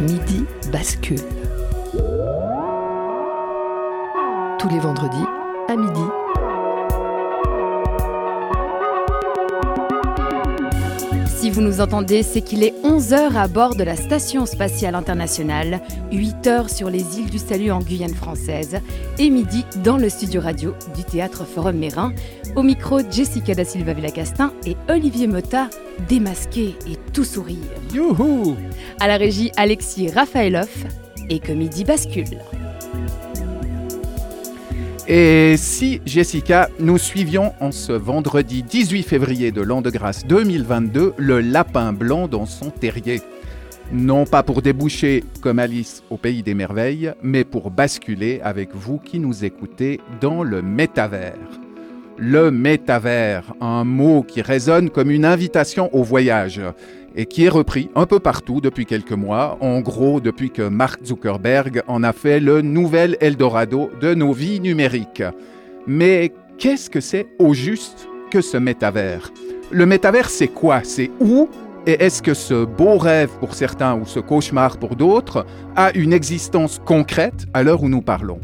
Midi bascule. Tous les vendredis à midi. Si vous nous entendez, c'est qu'il est 11h à bord de la Station spatiale internationale, 8h sur les îles du Salut en Guyane française et midi dans le studio radio du Théâtre Forum Mérin. Au micro, Jessica da Silva Villacastin et Olivier Motta, démasqué et tout sourire. Youhou À la régie, Alexis Raphaëloff et midi bascule. Et si, Jessica, nous suivions en ce vendredi 18 février de l'an de grâce 2022 le lapin blanc dans son terrier Non pas pour déboucher comme Alice au pays des merveilles, mais pour basculer avec vous qui nous écoutez dans le métavers. Le métavers, un mot qui résonne comme une invitation au voyage et qui est repris un peu partout depuis quelques mois, en gros depuis que Mark Zuckerberg en a fait le nouvel Eldorado de nos vies numériques. Mais qu'est-ce que c'est au juste que ce métavers? Le métavers, c'est quoi? C'est où? Et est-ce que ce beau rêve pour certains ou ce cauchemar pour d'autres a une existence concrète à l'heure où nous parlons?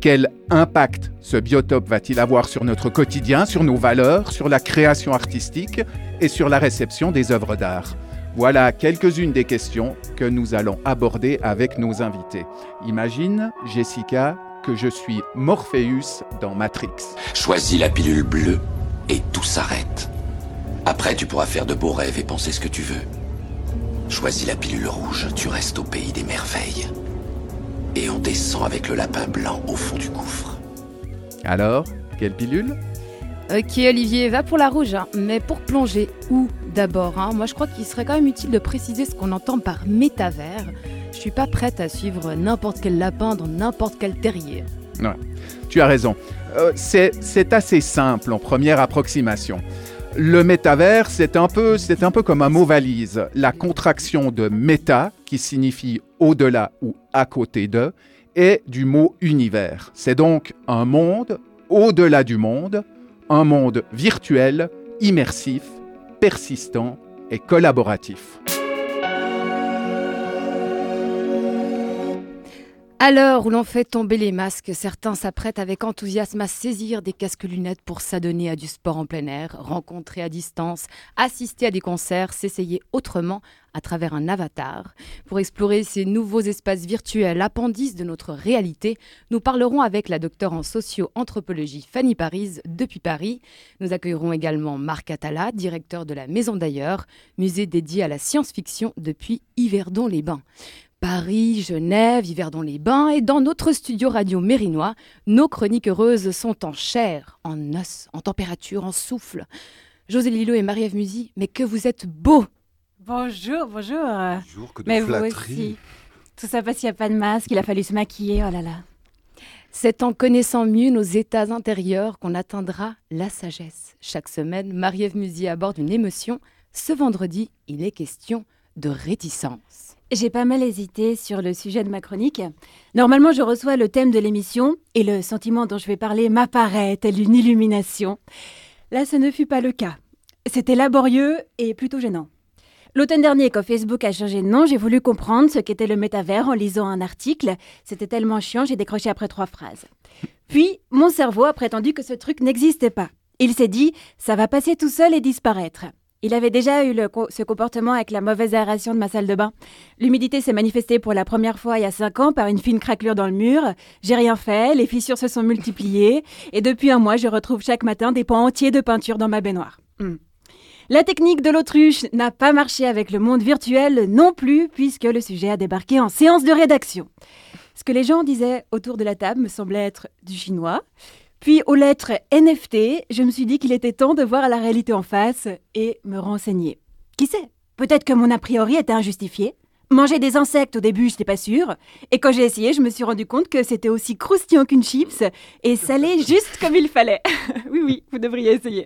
Quel impact ce biotope va-t-il avoir sur notre quotidien, sur nos valeurs, sur la création artistique et sur la réception des œuvres d'art? Voilà quelques-unes des questions que nous allons aborder avec nos invités. Imagine, Jessica, que je suis Morpheus dans Matrix. Choisis la pilule bleue et tout s'arrête. Après, tu pourras faire de beaux rêves et penser ce que tu veux. Choisis la pilule rouge, tu restes au pays des merveilles. Et on descend avec le lapin blanc au fond du gouffre. Alors, quelle pilule? Ok Olivier, va pour la rouge, hein. mais pour plonger, où d'abord hein? Moi je crois qu'il serait quand même utile de préciser ce qu'on entend par métavers. Je suis pas prête à suivre n'importe quel lapin dans n'importe quel terrier. Ouais, tu as raison. Euh, c'est assez simple en première approximation. Le métavers, c'est un, peu, un peu comme un mot valise. La contraction de méta, qui signifie au-delà ou à côté de, et du mot univers. C'est donc un monde au-delà du monde, un monde virtuel, immersif, persistant et collaboratif. À l'heure où l'on fait tomber les masques, certains s'apprêtent avec enthousiasme à saisir des casques lunettes pour s'adonner à du sport en plein air, rencontrer à distance, assister à des concerts, s'essayer autrement à travers un avatar. Pour explorer ces nouveaux espaces virtuels, appendices de notre réalité, nous parlerons avec la docteure en socio-anthropologie Fanny Paris depuis Paris. Nous accueillerons également Marc Atala, directeur de la Maison d'ailleurs, musée dédié à la science-fiction depuis Yverdon-les-Bains. Paris, Genève, Yverdon-les-Bains et dans notre studio radio mérinois, nos chroniques heureuses sont en chair, en os, en température, en souffle. José Lilo et Marie-Ève Musy, mais que vous êtes beaux Bonjour, bonjour. Bonjour, que de mais vous flatterie. aussi. Tout ça parce qu'il n'y a pas de masque, il a fallu se maquiller, oh là là. C'est en connaissant mieux nos états intérieurs qu'on atteindra la sagesse. Chaque semaine, Marie-Ève Musy aborde une émotion. Ce vendredi, il est question de réticence. J'ai pas mal hésité sur le sujet de ma chronique. Normalement, je reçois le thème de l'émission et le sentiment dont je vais parler m'apparaît tel une illumination. Là, ce ne fut pas le cas. C'était laborieux et plutôt gênant. L'automne dernier, quand Facebook a changé de nom, j'ai voulu comprendre ce qu'était le métavers en lisant un article. C'était tellement chiant, j'ai décroché après trois phrases. Puis, mon cerveau a prétendu que ce truc n'existait pas. Il s'est dit, ça va passer tout seul et disparaître. Il avait déjà eu ce comportement avec la mauvaise aération de ma salle de bain. L'humidité s'est manifestée pour la première fois il y a cinq ans par une fine craquelure dans le mur. J'ai rien fait, les fissures se sont multipliées, et depuis un mois, je retrouve chaque matin des pans entiers de peinture dans ma baignoire. Hmm. La technique de l'autruche n'a pas marché avec le monde virtuel non plus, puisque le sujet a débarqué en séance de rédaction. Ce que les gens disaient autour de la table me semblait être du chinois. Puis aux lettres NFT, je me suis dit qu'il était temps de voir la réalité en face et me renseigner. Qui sait Peut-être que mon a priori était injustifié. Manger des insectes au début, je n'étais pas sûre. Et quand j'ai essayé, je me suis rendu compte que c'était aussi croustillant qu'une chips et salé juste comme il fallait. oui, oui, vous devriez essayer.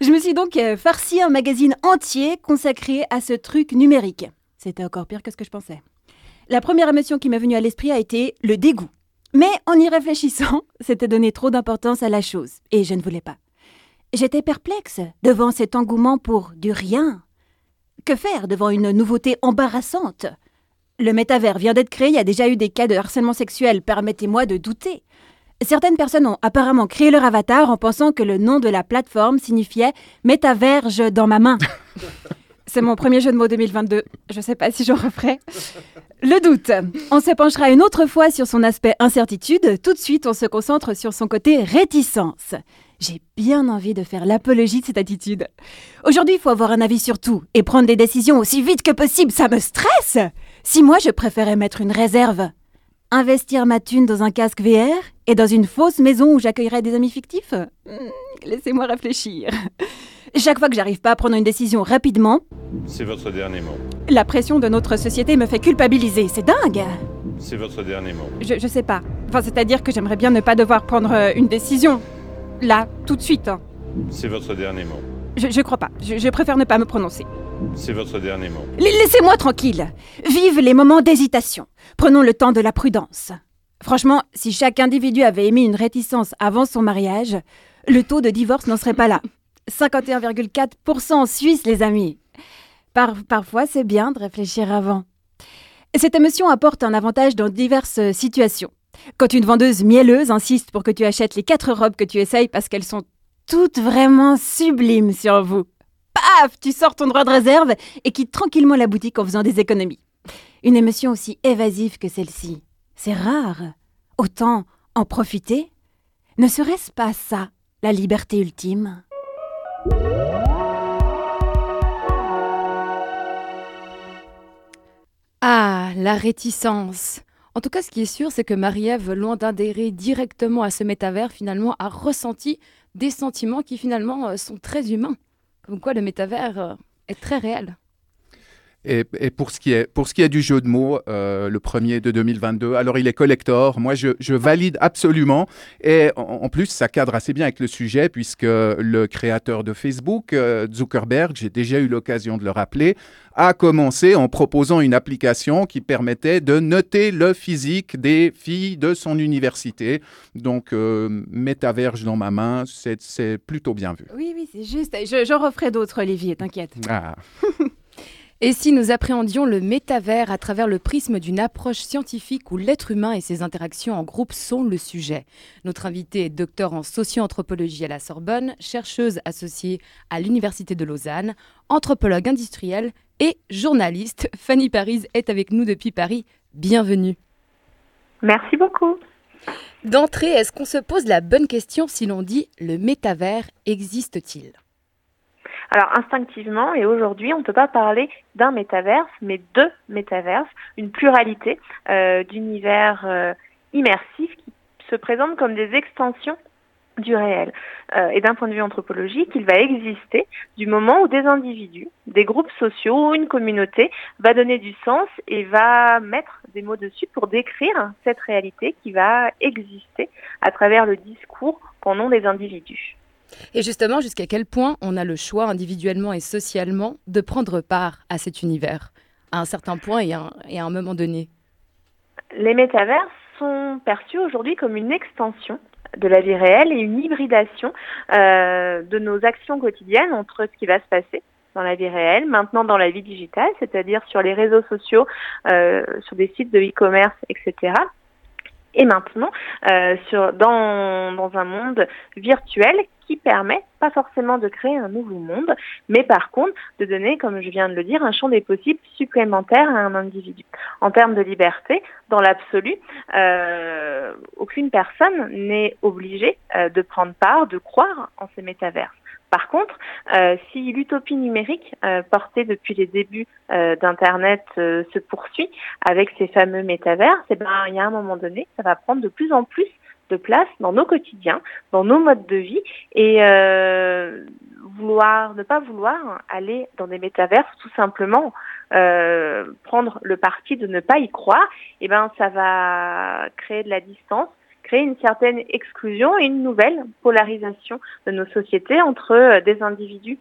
Je me suis donc euh, farci un magazine entier consacré à ce truc numérique. C'était encore pire que ce que je pensais. La première émotion qui m'est venue à l'esprit a été le dégoût. Mais en y réfléchissant, c'était donner trop d'importance à la chose, et je ne voulais pas. J'étais perplexe devant cet engouement pour du rien. Que faire devant une nouveauté embarrassante? Le métavers vient d'être créé, il y a déjà eu des cas de harcèlement sexuel, permettez-moi de douter. Certaines personnes ont apparemment créé leur avatar en pensant que le nom de la plateforme signifiait métaverge dans ma main. C'est mon premier jeu de mots 2022. Je ne sais pas si j'en referai. Le doute. On se penchera une autre fois sur son aspect incertitude. Tout de suite, on se concentre sur son côté réticence. J'ai bien envie de faire l'apologie de cette attitude. Aujourd'hui, il faut avoir un avis sur tout et prendre des décisions aussi vite que possible. Ça me stresse Si moi, je préférais mettre une réserve, investir ma thune dans un casque VR et dans une fausse maison où j'accueillerais des amis fictifs hmm, Laissez-moi réfléchir. Chaque fois que j'arrive pas à prendre une décision rapidement, c'est votre dernier mot. La pression de notre société me fait culpabiliser. C'est dingue. C'est votre dernier mot. Je, je sais pas. Enfin, c'est-à-dire que j'aimerais bien ne pas devoir prendre euh, une décision. Là, tout de suite. Hein. C'est votre dernier mot. Je, je crois pas. Je, je préfère ne pas me prononcer. C'est votre dernier mot. Laissez-moi tranquille. Vive les moments d'hésitation. Prenons le temps de la prudence. Franchement, si chaque individu avait émis une réticence avant son mariage, le taux de divorce n'en serait pas là. 51,4% en Suisse, les amis. parfois, c'est bien de réfléchir avant. Cette émotion apporte un avantage dans diverses situations. Quand une vendeuse mielleuse insiste pour que tu achètes les quatre robes que tu essayes parce qu'elles sont toutes vraiment sublimes sur vous. Paf Tu sors ton droit de réserve et quittes tranquillement la boutique en faisant des économies. Une émotion aussi évasive que celle-ci. C'est rare. Autant en profiter. Ne serait-ce pas ça, la liberté ultime? Ah, la réticence. En tout cas, ce qui est sûr, c'est que Marie-Ève, loin d'adhérer directement à ce métavers, finalement a ressenti des sentiments qui finalement euh, sont très humains. Comme quoi le métavers euh, est très réel. Et, pour, ce qui est, pour ce qui est du jeu de mots, euh, le premier de 2022, alors il est collector. Moi, je, je valide absolument. Et en, plus, ça cadre assez bien avec le sujet, puisque le créateur de Facebook, euh, Zuckerberg, j'ai déjà eu l'occasion de le rappeler, a commencé en proposant une application qui permettait de noter le physique des filles de son université. Donc, euh, métaverge dans ma main, c'est plutôt bien vu. Oui, oui, c'est juste. Je, je referai d'autres, Olivier, t'inquiète. Ah. Et si nous appréhendions le métavers à travers le prisme d'une approche scientifique où l'être humain et ses interactions en groupe sont le sujet? Notre invitée est docteur en socio-anthropologie à la Sorbonne, chercheuse associée à l'Université de Lausanne, anthropologue industrielle et journaliste. Fanny Paris est avec nous depuis Paris. Bienvenue. Merci beaucoup. D'entrée, est-ce qu'on se pose la bonne question si l'on dit le métavers existe-t-il? Alors instinctivement, et aujourd'hui, on ne peut pas parler d'un métaverse, mais de métaverses, une pluralité euh, d'univers euh, immersifs qui se présentent comme des extensions du réel. Euh, et d'un point de vue anthropologique, il va exister du moment où des individus, des groupes sociaux ou une communauté va donner du sens et va mettre des mots dessus pour décrire cette réalité qui va exister à travers le discours qu'en ont des individus. Et justement, jusqu'à quel point on a le choix individuellement et socialement de prendre part à cet univers, à un certain point et à un, moment donné? Les métavers sont perçus aujourd'hui comme une extension de la vie réelle et une hybridation euh, de nos actions quotidiennes entre ce qui va se passer dans la vie réelle, maintenant dans la vie digitale, c'est-à-dire sur les réseaux sociaux, euh, sur des sites de e-commerce, etc et maintenant euh, dans, un monde virtuel qui permet pas forcément de créer un nouveau monde, mais par contre de donner, comme je viens de le dire, un champ des possibles supplémentaire à un individu. En termes de liberté, dans l'absolu, euh, aucune personne n'est obligée euh, de prendre part, de croire en ces métaverses. Par contre, euh, si l'utopie numérique euh, portée depuis les débuts euh, d'Internet se poursuit avec ces fameux métavers, eh ben, il y a un moment donné, ça va prendre de plus en plus de place dans nos quotidiens, dans nos modes de vie et vouloir, ne pas vouloir aller dans des métavers, tout simplement prendre le parti de ne pas y croire, eh ben ça va créer de la distance, créer une certaine exclusion et une nouvelle polarisation de nos sociétés entre euh, des individus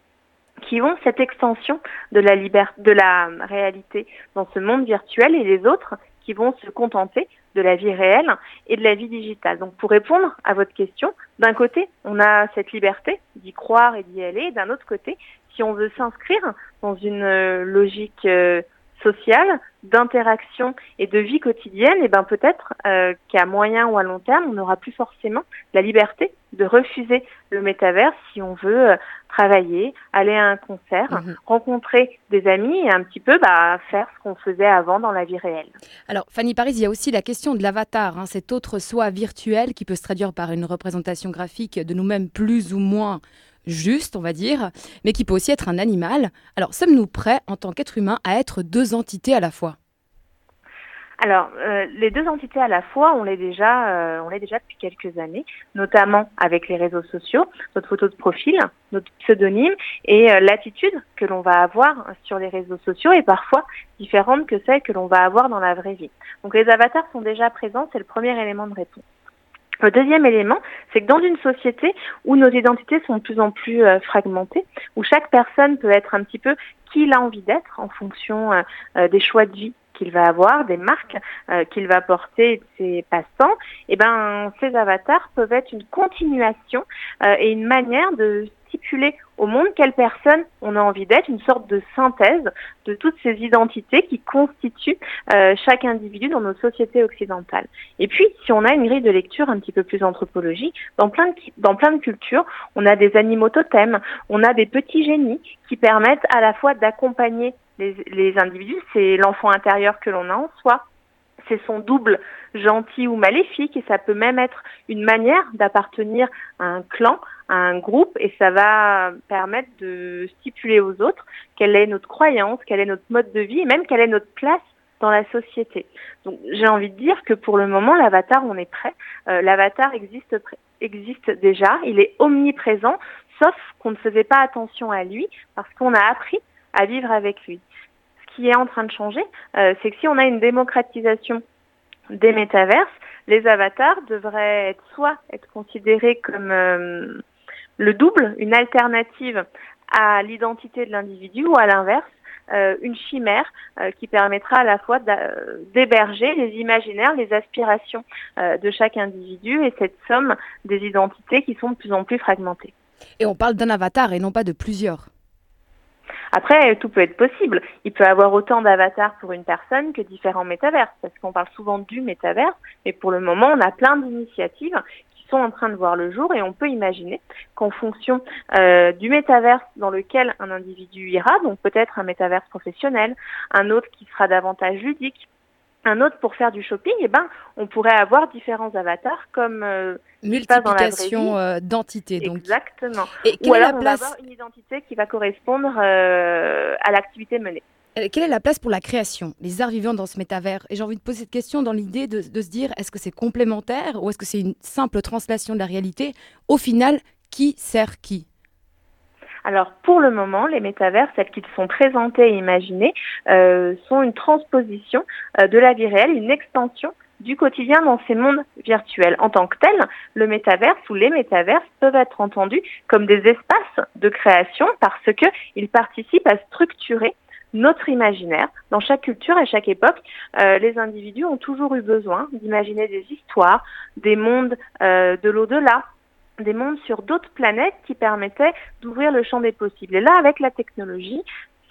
qui ont cette extension de la de la réalité dans ce monde virtuel et les autres qui vont se contenter de la vie réelle et de la vie digitale. Donc pour répondre à votre question, d'un côté, on a cette liberté d'y croire et d'y aller, d'un autre côté, si on veut s'inscrire dans une euh, logique euh, sociale, d'interaction et de vie quotidienne, et eh ben peut-être euh, qu'à moyen ou à long terme, on n'aura plus forcément la liberté de refuser le métavers si on veut euh, travailler, aller à un concert, mhm. rencontrer des amis et un petit peu bah, faire ce qu'on faisait avant dans la vie réelle. Alors Fanny Paris, il y a aussi la question de l'avatar, hein, cet autre soi virtuel qui peut se traduire par une représentation graphique de nous-mêmes plus ou moins juste, on va dire, mais qui peut aussi être un animal. Alors, sommes-nous prêts, en tant qu'être humain, à être deux entités à la fois? Alors, euh, les deux entités à la fois, on l'est déjà, euh, on l'est déjà depuis quelques années, notamment avec les réseaux sociaux, notre photo de profil, notre pseudonyme et euh, l'attitude que l'on va avoir sur les réseaux sociaux est parfois différente que celle que l'on va avoir dans la vraie vie. Donc, les avatars sont déjà présents, c'est le premier élément de réponse. Le deuxième élément, c'est que dans une société où nos identités sont de plus en plus euh, fragmentées, où chaque personne peut être un petit peu qui il a envie d'être en fonction euh, euh, des choix de vie qu'il va avoir, des marques qu'il va porter, ses passants, et eh ben ces avatars peuvent être une continuation et une manière de stipuler au monde quelle personne on a envie d'être, une sorte de synthèse de toutes ces identités qui constituent euh, chaque individu dans nos sociétés occidentales. Et puis, si on a une grille de lecture un petit peu plus anthropologique, dans plein de, dans plein de cultures, on a des animaux totems, on a des petits génies qui permettent à la fois d'accompagner les, individus, c'est l'enfant intérieur que l'on a en soi, c'est son double gentil ou maléfique et ça peut même être une manière d'appartenir à un clan, à un groupe et ça va permettre de stipuler aux autres quelle est notre croyance, quel est notre mode de vie et même quelle est notre place dans la société. Donc j'ai envie de dire que pour le moment l'avatar on est prêt. Euh, l'avatar existe déjà, il est omniprésent, sauf qu'on ne faisait pas attention à lui parce qu'on a appris à vivre avec lui qui est en train de changer, euh, c'est que si on a une démocratisation des métaverses, les avatars devraient soit être considérés comme euh, le double, une alternative à l'identité de l'individu, ou à l'inverse, euh, une chimère qui permettra à la fois d'héberger les imaginaires, les aspirations de chaque individu et cette somme des identités qui sont de plus en plus fragmentées. Et on parle d'un avatar et non pas de plusieurs. Après, tout peut être possible. Il peut y avoir autant d'avatars pour une personne que différents métaverses, parce qu'on parle souvent du métaverse, mais pour le moment, on a plein d'initiatives qui sont en train de voir le jour et on peut imaginer qu'en fonction euh, du métaverse dans lequel un individu ira, donc peut-être un métaverse professionnel, un autre qui sera davantage ludique, un autre pour faire du shopping, eh ben, on pourrait avoir différents avatars comme euh, multiplication euh, d'entités. Donc. Exactement. Et quelle Ou alors la place... on va avoir une identité qui va correspondre euh, à l'activité menée. Quelle est la place pour la création, les arts vivants dans ce métavers? Et j'ai envie de poser cette question dans l'idée de, de se dire est-ce que c'est complémentaire ou est-ce que c'est une simple translation de la réalité? Au final, qui sert qui? Alors pour le moment, les métavers, tels qu'ils sont présentés et imaginés, euh, sont une transposition euh, de la vie réelle, une extension du quotidien dans ces mondes virtuels. En tant que tel, le métaverse ou les métaverses peuvent être entendus comme des espaces de création parce qu'ils participent à structurer notre imaginaire. Dans chaque culture, à chaque époque, euh, les individus ont toujours eu besoin d'imaginer des histoires, des mondes de l'au-delà, des mondes sur d'autres planètes qui permettaient d'ouvrir le champ des possibles. Et là, avec la technologie,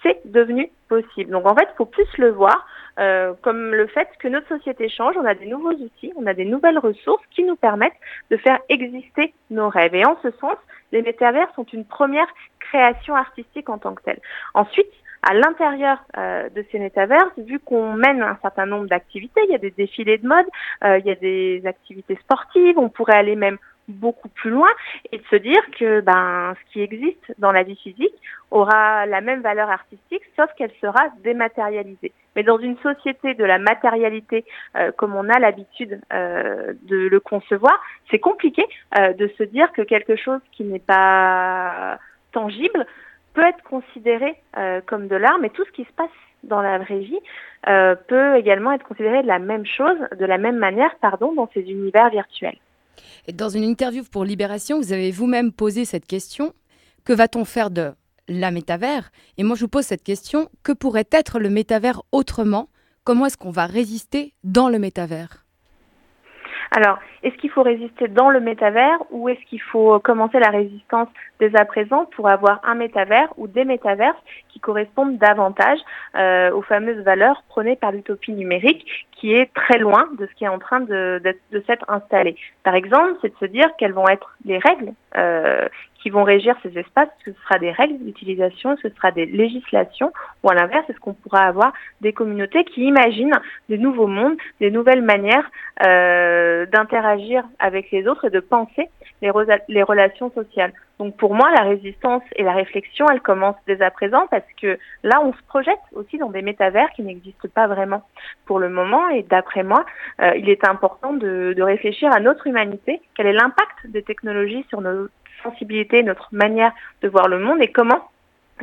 c'est devenu possible. Donc en fait, il faut plus le voir euh, comme le fait que notre société change, on a des nouveaux outils, on a des nouvelles ressources qui nous permettent de faire exister nos rêves. Et en ce sens, les métavers sont une première création artistique en tant que telle. Ensuite, à l'intérieur euh, de ces métavers, vu qu'on mène un certain nombre d'activités, il y a des défilés de mode, euh, il y a des activités sportives, on pourrait aller même beaucoup plus loin et de se dire que ben ce qui existe dans la vie physique aura la même valeur artistique sauf qu'elle sera dématérialisée. Mais dans une société de la matérialité euh, comme on a l'habitude euh, de le concevoir, c'est compliqué euh, de se dire que quelque chose qui n'est pas tangible peut être considéré comme de l'art, mais tout ce qui se passe dans la vraie vie peut également être considéré de la même chose, de la même manière, pardon, dans ces univers virtuels. Dans une interview pour Libération, vous avez vous-même posé cette question. Que va-t-on faire de la métavers? Et moi, je vous pose cette question. Que pourrait être le métavers autrement? Comment est-ce qu'on va résister dans le métavers? Alors, est-ce qu'il faut résister dans le métavers ou est-ce qu'il faut commencer la résistance dès à présent pour avoir un métavers ou des métaverses? Qui correspondent davantage euh, aux fameuses valeurs prônées par l'utopie numérique qui est très loin de ce qui est en train de, de, s'être installé. Par exemple, c'est de se dire quelles vont être les règles euh, qui vont régir ces espaces, ce sera des règles d'utilisation, ce sera des législations, ou à l'inverse, est-ce qu'on pourra avoir des communautés qui imaginent des nouveaux mondes, des nouvelles manières euh, d'interagir avec les autres et de penser les, les relations sociales. Donc pour moi, la résistance et la réflexion, elles commencent dès à présent parce que là, on se projette aussi dans des métavers qui n'existent pas vraiment pour le moment. Et d'après moi, euh, il est important de, réfléchir à notre humanité, quel est l'impact des technologies sur nos sensibilités, notre manière de voir le monde et comment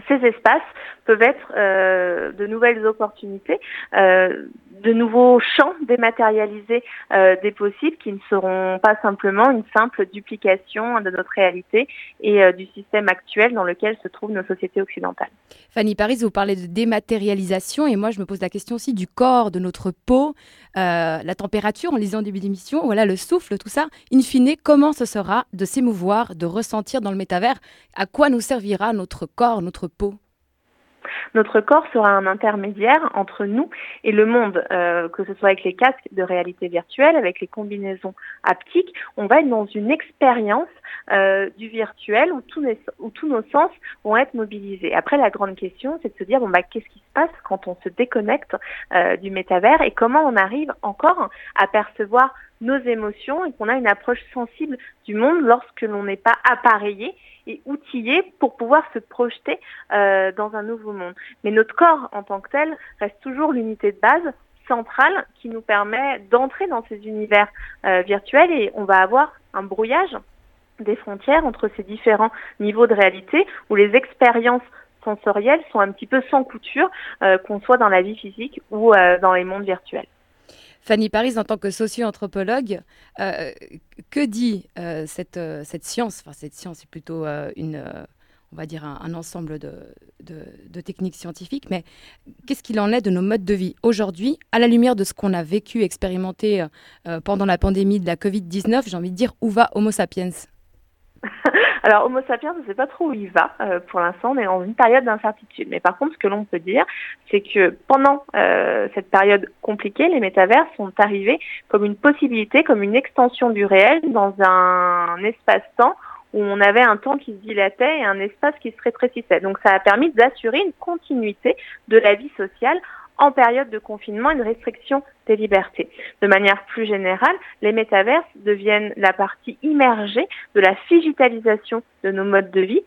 ces espaces peuvent être euh, de nouvelles opportunités, euh, de nouveaux champs dématérialisés euh, des possibles qui ne seront pas simplement une simple duplication de notre réalité et du système actuel dans lequel se trouvent nos sociétés occidentales. Fanny Paris, vous parlez de dématérialisation et moi je me pose la question aussi du corps, de notre peau, la température en lisant début d'émission, voilà le souffle, tout ça. In fine, comment ce sera de s'émouvoir, de ressentir dans le métavers? À quoi nous servira notre corps, notre peau? Notre corps sera un intermédiaire entre nous et le monde, euh, que ce soit avec les casques de réalité virtuelle, avec les combinaisons haptiques. On va être dans une expérience euh, du virtuel où tous, nos sens vont être mobilisés. Après, la grande question, c'est de se dire, bon, bah, qu'est-ce qui se passe quand on se déconnecte euh, du métavers et comment on arrive encore à percevoir nos émotions et qu'on a une approche sensible du monde lorsque l'on n'est pas appareillé et outillé pour pouvoir se projeter euh, dans un nouveau monde. Mais notre corps en tant que tel reste toujours l'unité de base centrale qui nous permet d'entrer dans ces univers euh, virtuels et on va avoir un brouillage des frontières entre ces différents niveaux de réalité où les expériences sensorielles sont un petit peu sans couture, euh, qu'on soit dans la vie physique ou dans les mondes virtuels. Fanny Paris, en tant que socio-anthropologue, euh, que dit euh, cette, euh, cette science? Enfin, cette science est plutôt une, on va dire un, ensemble de, techniques scientifiques, mais qu'est-ce qu'il en est de nos modes de vie aujourd'hui, à la lumière de ce qu'on a vécu, expérimenté pendant la pandémie de la Covid-19 J'ai envie de dire, où va Homo sapiens? Alors Homo sapiens, je ne sais pas trop où il va. Euh, pour l'instant, on est dans une période d'incertitude. Mais par contre, ce que l'on peut dire, c'est que pendant euh, cette période compliquée, les métavers sont arrivés comme une possibilité, comme une extension du réel dans un espace-temps où on avait un temps qui se dilatait et un espace qui se rétrécissait. Donc ça a permis d'assurer une continuité de la vie sociale en période de confinement et de restriction des libertés. De manière plus générale, les métaverses deviennent la partie immergée de la digitalisation de nos modes de vie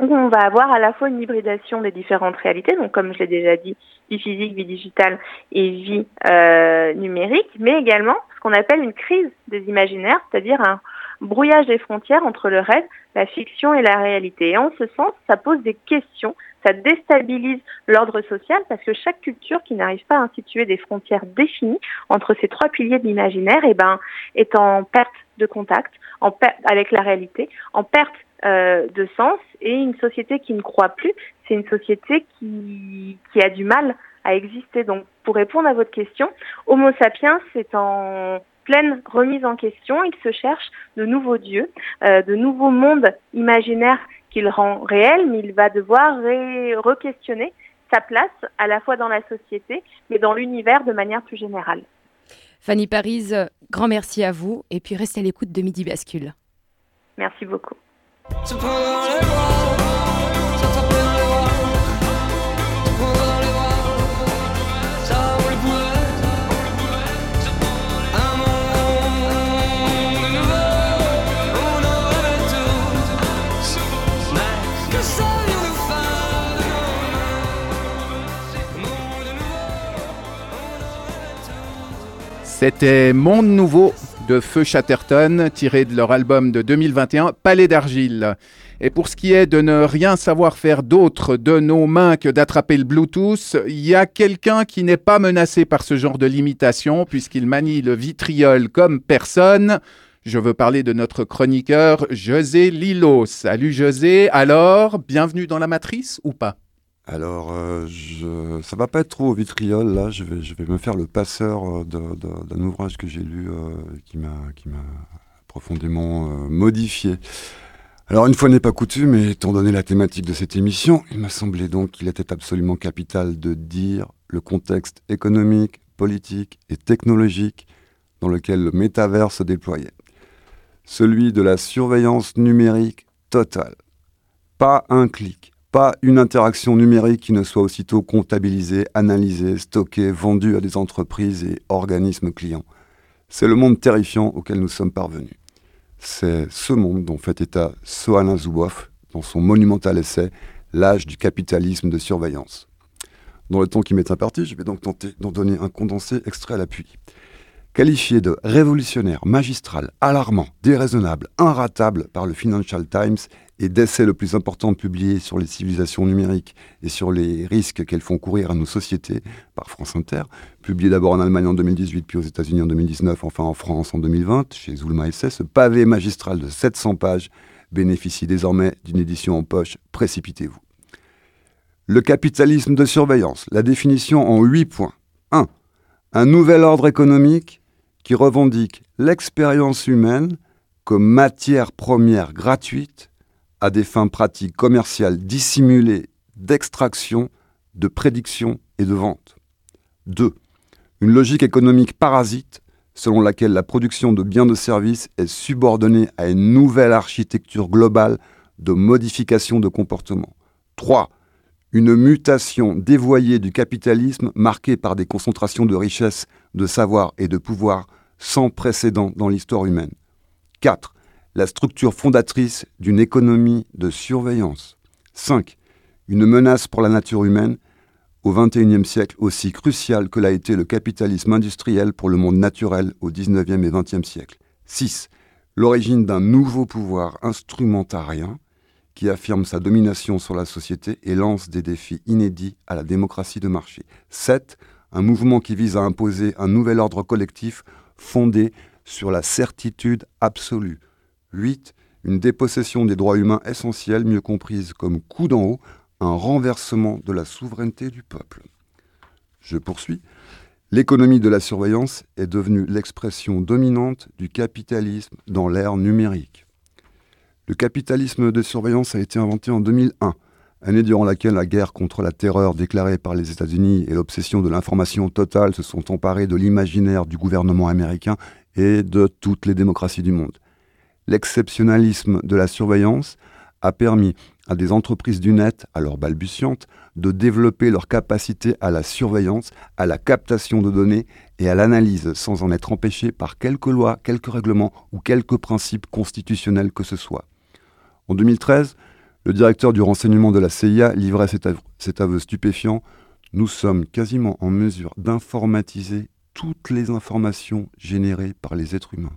où on va avoir à la fois une hybridation des différentes réalités, donc comme je l'ai déjà dit, vie physique, vie digitale et vie euh, numérique, mais également ce qu'on appelle une crise des imaginaires, c'est-à-dire un brouillage des frontières entre le rêve, la fiction et la réalité. Et en ce sens, ça pose des questions ça déstabilise l'ordre social parce que chaque culture qui n'arrive pas à instituer des frontières définies entre ces trois piliers de l'imaginaire eh ben, est en perte de contact en avec la réalité, en perte euh, de sens et une société qui ne croit plus, c'est une société qui, qui a du mal à exister. Donc pour répondre à votre question, Homo sapiens c'est en pleine remise en question, il se cherche de nouveaux dieux, euh, de nouveaux mondes imaginaires qu'il rend réel, mais il va devoir re-questionner sa place à la fois dans la société, mais dans l'univers de manière plus générale. Fanny Paris, grand merci à vous et puis restez à l'écoute de Midi Bascule. Merci beaucoup. C'était Monde Nouveau de Feu Chatterton, tiré de leur album de 2021, Palais d'argile. Et pour ce qui est de ne rien savoir faire d'autre de nos mains que d'attraper le Bluetooth, il y a quelqu'un qui n'est pas menacé par ce genre de limitation, puisqu'il manie le vitriol comme personne. Je veux parler de notre chroniqueur José Lilo. Salut José, alors, bienvenue dans la matrice ou pas? Alors, euh, je, ça va pas être trop au vitriol, là. Je vais, me faire le passeur euh, d'un ouvrage que j'ai lu euh, qui m'a profondément modifié. Alors, une fois n'est pas coutume, étant donné la thématique de cette émission, il m'a semblé donc qu'il était absolument capital de dire le contexte économique, politique et technologique dans lequel le métavers se déployait. Celui de la surveillance numérique totale. Pas un clic, pas une interaction numérique qui ne soit aussitôt comptabilisée, analysée, stockée, vendue à des entreprises et organismes clients. C'est le monde terrifiant auquel nous sommes parvenus. C'est ce monde dont fait état Soalin Zuboff dans son monumental essai L'âge du capitalisme de surveillance. Dans le temps qui m'est imparti, je vais donc tenter d'en donner un condensé extrait à l'appui. Qualifié de révolutionnaire, magistral, alarmant, déraisonnable, inratable par le Financial Times et d'essai le plus important publié sur les civilisations numériques et sur les risques qu'elles font courir à nos sociétés par France Inter, publié d'abord en Allemagne en 2018, puis aux États-Unis en 2019, enfin en France en 2020, chez Zulma Essai, ce pavé magistral de 700 pages bénéficie désormais d'une édition en poche. Précipitez-vous. Le capitalisme de surveillance, la définition en 8 points. 1. Un nouvel ordre économique qui revendique l'expérience humaine comme matière première gratuite à des fins pratiques commerciales dissimulées d'extraction, de prédiction et de vente. 2. Une logique économique parasite selon laquelle la production de biens de services est subordonnée à une nouvelle architecture globale de modification de comportement. 3. Une mutation dévoyée du capitalisme marquée par des concentrations de richesses, de savoir et de pouvoir sans précédent dans l'histoire humaine. 4. La structure fondatrice d'une économie de surveillance. 5. Une menace pour la nature humaine au XXIe siècle aussi cruciale que l'a été le capitalisme industriel pour le monde naturel au XIXe et XXe siècle. 6. L'origine d'un nouveau pouvoir instrumentarien qui affirme sa domination sur la société et lance des défis inédits à la démocratie de marché. 7. Un mouvement qui vise à imposer un nouvel ordre collectif fondé sur la certitude absolue. 8. Une dépossession des droits humains essentiels, mieux comprise comme coup d'en haut, un renversement de la souveraineté du peuple. Je poursuis. L'économie de la surveillance est devenue l'expression dominante du capitalisme dans l'ère numérique. Le capitalisme de surveillance a été inventé en 2001, année durant laquelle la guerre contre la terreur déclarée par les États-Unis et l'obsession de l'information totale se sont emparés de l'imaginaire du gouvernement américain et de toutes les démocraties du monde. L'exceptionnalisme de la surveillance a permis à des entreprises du net, alors balbutiantes, de développer leur capacité à la surveillance, à la captation de données et à l'analyse sans en être empêchées par quelques lois, quelques règlements ou quelques principes constitutionnels que ce soit. En 2013, le directeur du renseignement de la CIA livrait cet aveu, cet aveu stupéfiant. Nous sommes quasiment en mesure d'informatiser toutes les informations générées par les êtres humains.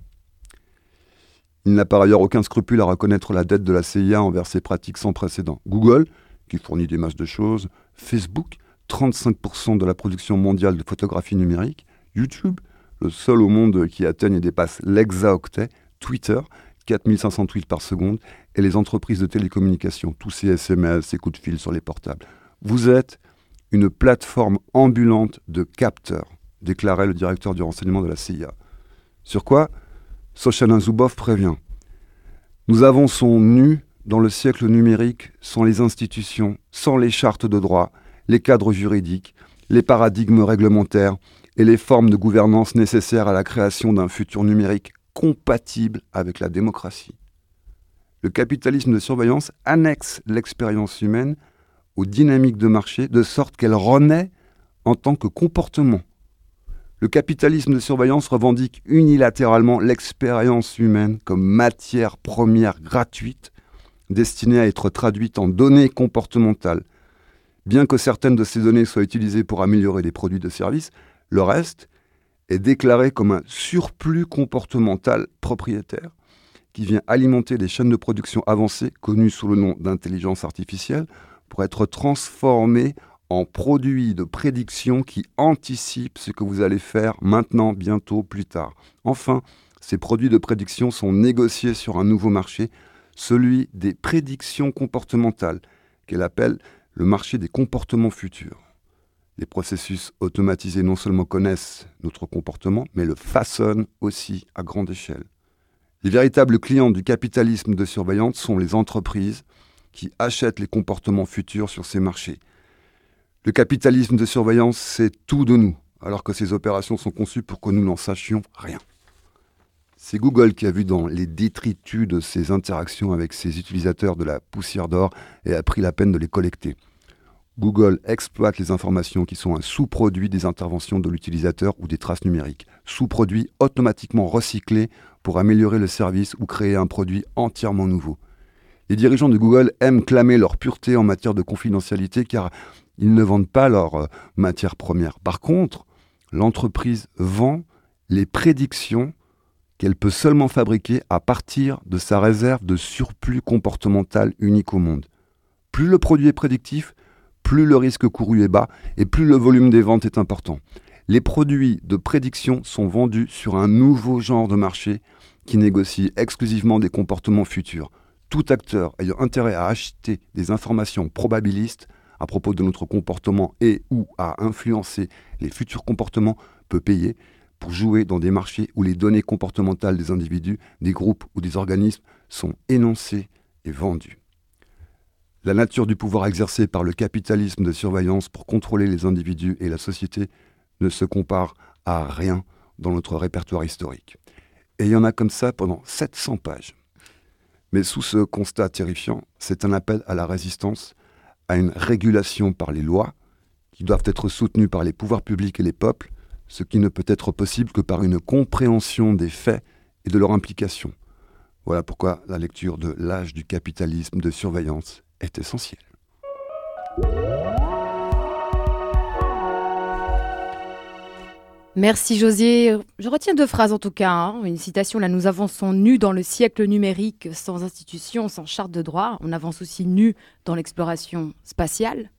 Il n'a par ailleurs aucun scrupule à reconnaître la dette de la CIA envers ses pratiques sans précédent. Google, qui fournit des masses de choses, Facebook, 35% de la production mondiale de photographie numérique, YouTube, le seul au monde qui atteigne et dépasse l'hexaoctet, Twitter, 4500 tweets par seconde, et les entreprises de télécommunications, tous ces SMS, ces coups de fil sur les portables. Vous êtes une plateforme ambulante de capteurs, déclarait le directeur du renseignement de la CIA. Sur quoi Sochalin Zuboff prévient. Nous avançons nus dans le siècle numérique sans les institutions, sans les chartes de droit, les cadres juridiques, les paradigmes réglementaires et les formes de gouvernance nécessaires à la création d'un futur numérique compatible avec la démocratie. Le capitalisme de surveillance annexe l'expérience humaine aux dynamiques de marché de sorte qu'elle renaît en tant que comportement. Le capitalisme de surveillance revendique unilatéralement l'expérience humaine comme matière première gratuite destinée à être traduite en données comportementales. Bien que certaines de ces données soient utilisées pour améliorer les produits de service, le reste est déclaré comme un surplus comportemental propriétaire qui vient alimenter les chaînes de production avancées connues sous le nom d'intelligence artificielle pour être transformées en produits de prédiction qui anticipent ce que vous allez faire maintenant, bientôt, plus tard. Enfin, ces produits de prédiction sont négociés sur un nouveau marché, celui des prédictions comportementales, qu'elle appelle le marché des comportements futurs. Les processus automatisés non seulement connaissent notre comportement, mais le façonnent aussi à grande échelle. Les véritables clients du capitalisme de surveillance sont les entreprises qui achètent les comportements futurs sur ces marchés. Le capitalisme de surveillance, c'est tout de nous, alors que ces opérations sont conçues pour que nous n'en sachions rien. C'est Google qui a vu dans les détritus de ses interactions avec ses utilisateurs de la poussière d'or et a pris la peine de les collecter. Google exploite les informations qui sont un sous-produit des interventions de l'utilisateur ou des traces numériques, sous-produits automatiquement recyclés pour améliorer le service ou créer un produit entièrement nouveau. Les dirigeants de Google aiment clamer leur pureté en matière de confidentialité car ils ne vendent pas leur euh, matière première. Par contre, l'entreprise vend les prédictions qu'elle peut seulement fabriquer à partir de sa réserve de surplus comportemental unique au monde. Plus le produit est prédictif, plus le risque couru est bas et plus le volume des ventes est important. Les produits de prédiction sont vendus sur un nouveau genre de marché qui négocie exclusivement des comportements futurs. Tout acteur ayant intérêt à acheter des informations probabilistes à propos de notre comportement et ou à influencer les futurs comportements peut payer pour jouer dans des marchés où les données comportementales des individus, des groupes ou des organismes sont énoncées et vendues. La nature du pouvoir exercé par le capitalisme de surveillance pour contrôler les individus et la société ne se compare à rien dans notre répertoire historique. Et il y en a comme ça pendant 700 pages. Mais sous ce constat terrifiant, c'est un appel à la résistance, à une régulation par les lois, qui doivent être soutenues par les pouvoirs publics et les peuples, ce qui ne peut être possible que par une compréhension des faits et de leur implication. Voilà pourquoi la lecture de L'âge du capitalisme de surveillance est essentiel. Merci José. Je retiens deux phrases en tout cas. Hein. Une citation, là nous avançons nus dans le siècle numérique, sans institution, sans charte de droit. On avance aussi nus dans l'exploration spatiale.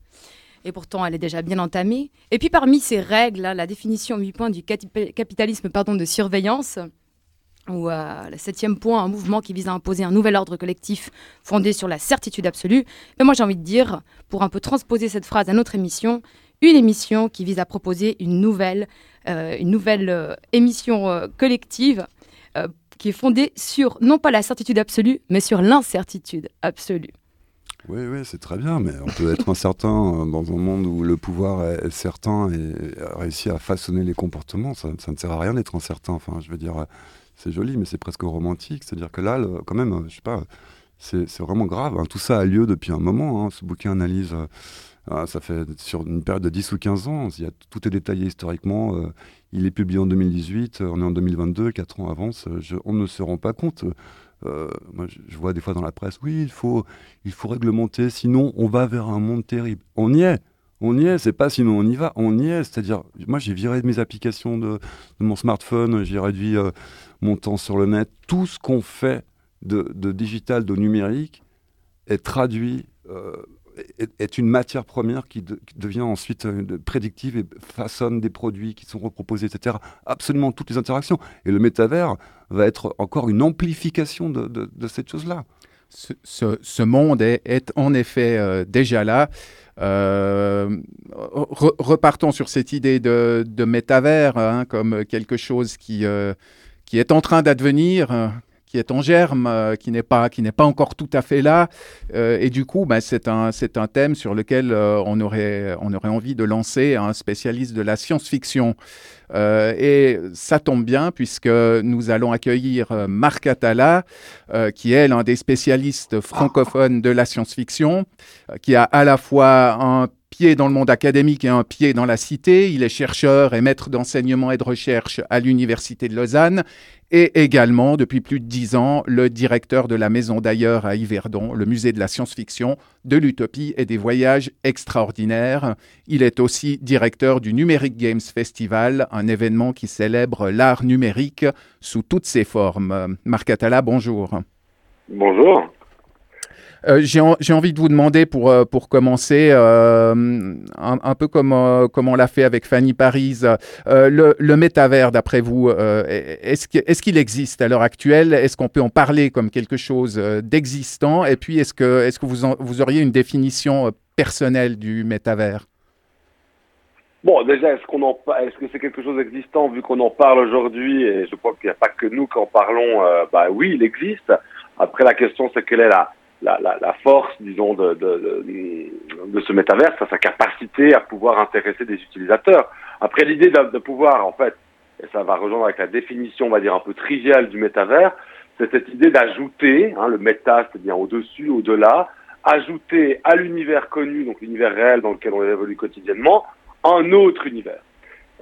Et pourtant, elle est déjà bien entamée. Et puis parmi ces règles, la définition en huit points du capitalisme pardon, de surveillance, ou euh, le septième point, un mouvement qui vise à imposer un nouvel ordre collectif fondé sur la certitude absolue. Mais moi, j'ai envie de dire, pour un peu transposer cette phrase à notre émission, une émission qui vise à proposer une nouvelle, une nouvelle euh, émission collective qui est fondée sur non pas la certitude absolue, mais sur l'incertitude absolue. Oui, oui, c'est très bien, mais on peut être incertain dans un monde où le pouvoir est, certain et réussit à façonner les comportements. Ça, ne sert à rien d'être incertain. Enfin, je veux dire, c'est joli, mais c'est presque romantique. C'est-à-dire que là, quand même, je sais pas, c'est vraiment grave. Hein. Tout ça a lieu depuis un moment. Hein. Ce bouquin analyse, euh, ça fait sur une période de 10 ou 15 ans. Il y a, tout est détaillé historiquement. Euh, il est publié en 2018, on est en 2022, 4 ans avance. on ne se rend pas compte. Euh, moi, je, vois des fois dans la presse, oui, il faut, il faut réglementer, sinon on va vers un monde terrible. On y est. On y est, c'est pas sinon on y va, on y est. C'est-à-dire, moi j'ai viré mes applications de, mon smartphone, j'ai réduit mon temps sur le net, tout ce qu'on fait de, digital, de numérique, est traduit, euh, est, une matière première qui, devient ensuite euh, prédictive et façonne des produits qui sont reproposés, etc. Absolument toutes les interactions. Et le métavers va être encore une amplification de, cette chose-là. Ce, monde est, en effet euh, déjà là. repartons sur cette idée de, métavers hein, comme quelque chose qui, est en train d'advenir, euh, qui est en germe, euh, qui n'est pas, qui n'est pas encore tout à fait là. Euh, et du coup, bah, c'est un, c'est un thème sur lequel on, aurait, on aurait envie de lancer un spécialiste de la science-fiction. et ça tombe bien puisque nous allons accueillir Marc Atala, qui est l'un des spécialistes francophones de la science-fiction, qui a à la fois un pied dans le monde académique et un pied dans la cité. Il est chercheur et maître d'enseignement et de recherche à l'Université de Lausanne et également, depuis plus de dix ans, le directeur de la Maison d'ailleurs à Yverdon, le musée de la science-fiction, de l'utopie et des voyages extraordinaires. Il est aussi directeur du Numeric Games Festival, un événement qui célèbre l'art numérique sous toutes ses formes. Marc Atala, bonjour. Bonjour. Euh, j'ai envie de vous demander pour, euh, pour commencer, euh, un, peu comme, comme on l'a fait avec Fanny Paris, le, le, métavers, d'après vous, est-ce qu'il existe à l'heure actuelle? Est-ce qu'on peut en parler comme quelque chose d'existant? Et puis, est-ce que, est -ce que vous, vous auriez une définition personnel du métavers? Bon, déjà, est-ce qu'on en est-ce que c'est quelque chose d'existant vu qu'on en parle aujourd'hui? Et je crois qu'il n'y a pas que nous qui en parlons. Bah oui, il existe. Après, la question c'est quelle est la la, la, la force, disons, de, de, de, de ce métaverse, sa capacité à pouvoir intéresser des utilisateurs. Après, l'idée de, de, pouvoir, en fait, et ça va rejoindre avec la définition, on va dire, un peu triviale du métavers, c'est cette idée d'ajouter, hein, le méta, c'est-à-dire au-dessus, au-delà, ajouter à l'univers connu, donc l'univers réel dans lequel on évolue quotidiennement, un autre univers.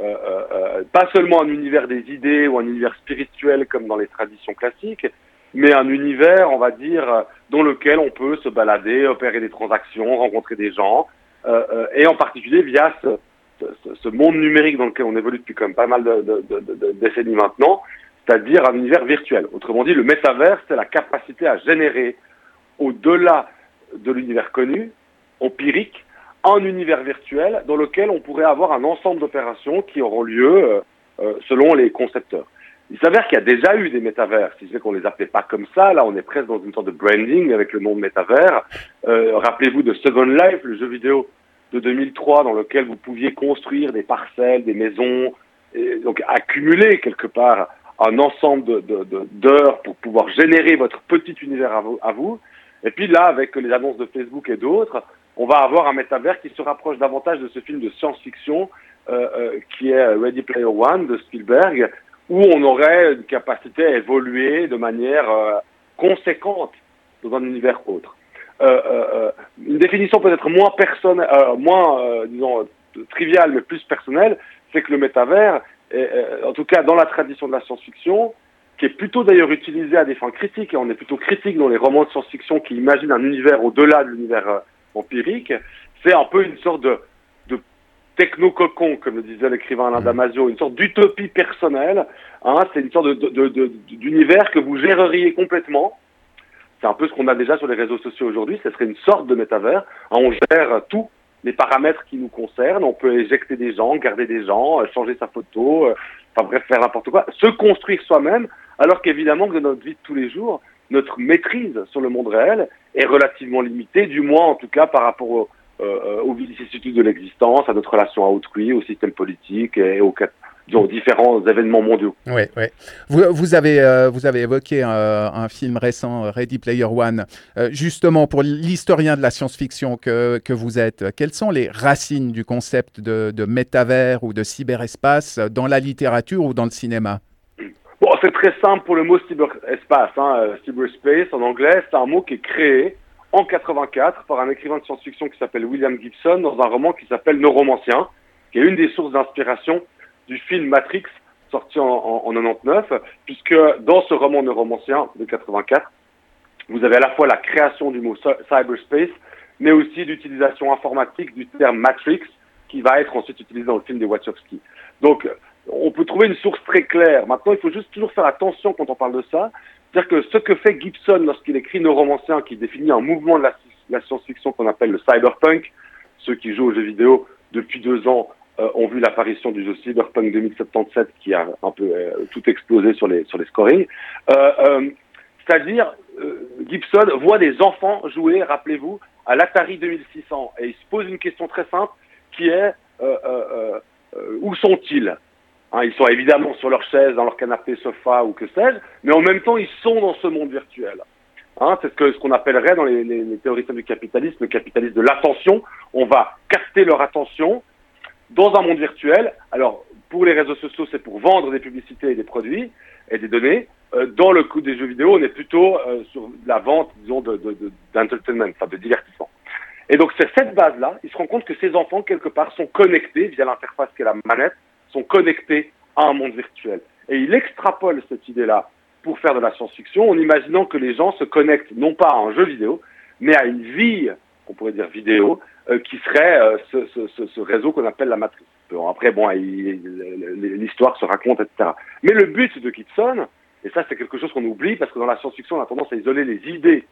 Euh, euh, euh, pas seulement un univers des idées ou un univers spirituel comme dans les traditions classiques, mais un univers, on va dire, dans lequel on peut se balader, opérer des transactions, rencontrer des gens, euh, euh, et en particulier via ce, monde numérique dans lequel on évolue depuis quand même pas mal de décennies maintenant, c'est-à-dire un univers virtuel. Autrement dit, le métavers, c'est la capacité à générer, au-delà de l'univers connu, empirique, un univers virtuel dans lequel on pourrait avoir un ensemble d'opérations qui auront lieu euh, selon les concepteurs. Il s'avère qu'il y a déjà eu des métavers, si c'est qu'on les appelait pas comme ça, là on est presque dans une sorte de branding avec le nom de métavers. Euh, Rappelez-vous de Second Life, le jeu vidéo de 2003 dans lequel vous pouviez construire des parcelles, des maisons, et donc accumuler quelque part un ensemble d'heures pour pouvoir générer votre petit univers à vous, à vous. Et puis là, avec les annonces de Facebook et d'autres, on va avoir un métavers qui se rapproche davantage de ce film de science-fiction euh, euh, qui est Ready Player One de Spielberg, où on aurait une capacité à évoluer de manière euh, conséquente dans un univers autre. Euh, euh, une définition peut-être moins personnelle, moins disons triviale, mais plus personnelle, c'est que le métavers, est, en tout cas dans la tradition de la science-fiction, qui est plutôt d'ailleurs utilisé à des fins critiques, et on est plutôt critique dans les romans de science-fiction qui imaginent un univers au-delà de l'univers empirique, c'est un peu une sorte de, de techno-cocon, comme le disait l'écrivain Alain Damasio, une sorte d'utopie personnelle. Hein, c'est une sorte d'univers que vous géreriez complètement. C'est un peu ce qu'on a déjà sur les réseaux sociaux aujourd'hui. Ce serait une sorte de métavers. Hein, on gère tous les paramètres qui nous concernent. On peut éjecter des gens, garder des gens, changer sa photo, euh, enfin bref, faire n'importe quoi. Se construire soi-même, alors qu'évidemment que dans notre vie de tous les jours, notre maîtrise sur le monde réel est relativement limitée, du moins en tout cas par rapport au, euh, aux vicissitudes de l'existence, à notre relation à autrui, au système politique et aux, différents événements mondiaux. Oui, oui. Vous, vous, avez, euh, vous avez évoqué un, un, film récent, Ready Player One. Euh, justement, pour l'historien de la science-fiction que, que vous êtes, quelles sont les racines du concept de, de métavers ou de cyberespace dans la littérature ou dans le cinéma? Bon, c'est très simple pour le mot cyberespace, hein, cyberspace en anglais, c'est un mot qui est créé en 84 par un écrivain de science-fiction qui s'appelle William Gibson dans un roman qui s'appelle Neuromancien, qui est une des sources d'inspiration du film Matrix sorti en, en, en, 99, puisque dans ce roman Neuromancien de 84, vous avez à la fois la création du mot cyberspace, mais aussi l'utilisation informatique du terme Matrix, qui va être ensuite utilisé dans le film des Wachowski. Donc, on peut trouver une source très claire. Maintenant, il faut juste toujours faire attention quand on parle de ça. C'est-à-dire que ce que fait Gibson lorsqu'il écrit Neuromancien, qui définit un mouvement de la, la science-fiction qu'on appelle le cyberpunk, ceux qui jouent aux jeux vidéo depuis deux ans euh, ont vu l'apparition du jeu Cyberpunk 2077 qui a un peu euh, tout explosé sur les, sur les scorings. Euh, C'est-à-dire, Gibson voit des enfants jouer, rappelez-vous, à l'Atari 2600 et il se pose une question très simple qui est où sont-ils? Hein, ils sont évidemment sur leur chaise, dans leur canapé, sofa ou que sais-je, mais en même temps, ils sont dans ce monde virtuel. Hein, c'est ce que ce qu'on appellerait dans les, les, théoriciens du capitalisme, le capitalisme de l'attention. On va capter leur attention dans un monde virtuel. Alors, pour les réseaux sociaux, c'est pour vendre des publicités et des produits et des données. Euh, dans le coup des jeux vidéo, on est plutôt euh, sur la vente, disons, d'entertainment, de, de, enfin de divertissement. Et donc, c'est cette base-là, ils se rendent compte que ces enfants, quelque part, sont connectés via l'interface qui est la manette, sont connectés à un monde virtuel. Et il extrapole cette idée-là pour faire de la science-fiction en imaginant que les gens se connectent non pas à un jeu vidéo, mais à une vie, on pourrait dire vidéo, euh, qui serait euh, ce, réseau qu'on appelle la matrice. Bon, après, bon, l'histoire se raconte, etc. Mais le but de Gibson, et ça c'est quelque chose qu'on oublie parce que dans la science-fiction on a tendance à isoler les idées,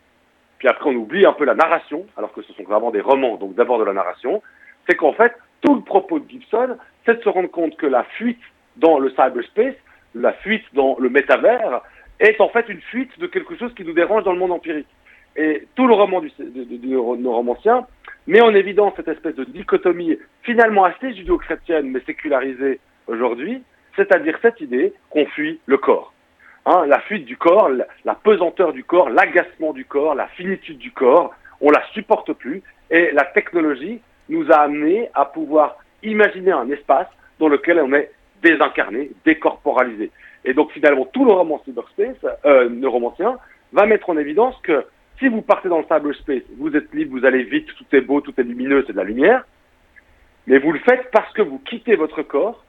puis après on oublie un peu la narration, alors que ce sont vraiment des romans, donc d'abord de la narration, c'est qu'en fait, tout le propos de Gibson, c'est de se rendre compte que la fuite dans le cyberspace, la fuite dans le métavers, est en fait une fuite de quelque chose qui nous dérange dans le monde empirique. et tout le roman du, de, de, de nos romanciens met en évidence cette espèce de dichotomie finalement assez judéo-chrétienne mais sécularisée aujourd'hui, c'est-à-dire cette idée qu'on fuit le corps. Hein, la fuite du corps, la, la pesanteur du corps, l'agacement du corps, la finitude du corps, on la supporte plus et la technologie nous a amené à pouvoir imaginer un espace dans lequel on est désincarné, décorporalisé. Et donc finalement, tout le roman cyberspace, euh, le va mettre en évidence que si vous partez dans le cyberspace, vous êtes libre, vous allez vite, tout est beau, tout est lumineux, c'est de la lumière, mais vous le faites parce que vous quittez votre corps,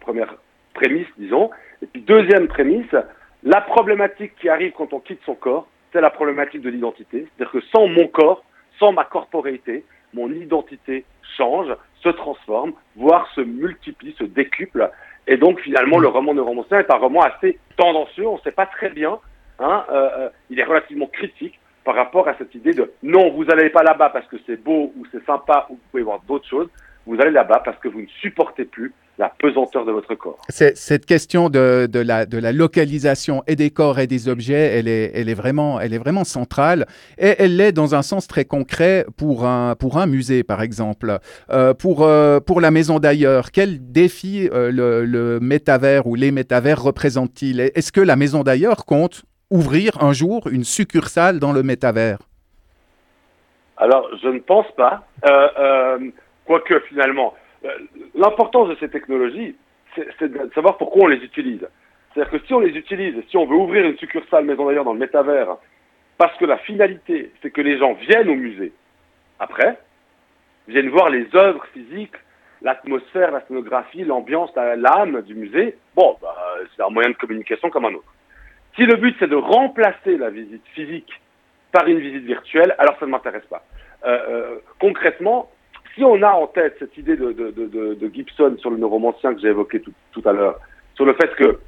première prémisse, disons, et puis deuxième prémisse, la problématique qui arrive quand on quitte son corps, c'est la problématique de l'identité, c'est-à-dire que sans mon corps, sans ma corporéité, mon identité change, se transforme, voire se multiplie, se décuple. Et donc finalement, le roman de Romancien est un roman assez tendancieux, on ne sait pas très bien, hein, euh, il est relativement critique par rapport à cette idée de non, vous n'allez pas là-bas parce que c'est beau ou c'est sympa ou vous pouvez voir d'autres choses, vous allez là-bas parce que vous ne supportez plus la pesanteur de votre corps. Cette question de, de, la, de, la, localisation et des corps et des objets, elle est, elle est, vraiment, elle est vraiment centrale et elle l'est dans un sens très concret pour un, pour un musée, par exemple. Euh, pour, euh, pour la maison d'ailleurs, quel défi euh, le, le métavers ou les métavers représentent-ils? Est-ce que la maison d'ailleurs compte ouvrir un jour une succursale dans le métavers? Alors, je ne pense pas. quoique finalement, l'importance de ces technologies, c'est de savoir pourquoi on les utilise. C'est-à-dire que si on les utilise, si on veut ouvrir une succursale maison d'ailleurs dans le métavers, parce que la finalité, c'est que les gens viennent au musée après, viennent voir les œuvres physiques, l'atmosphère, la scénographie, l'ambiance, l'âme du musée, bon, bah, c'est un moyen de communication comme un autre. Si le but c'est de remplacer la visite physique par une visite virtuelle, alors ça ne m'intéresse pas. Euh, euh, concrètement, si on a en tête cette idée de, Gibson sur le neuromancien que j'ai évoqué tout, tout, à l'heure, sur le fait que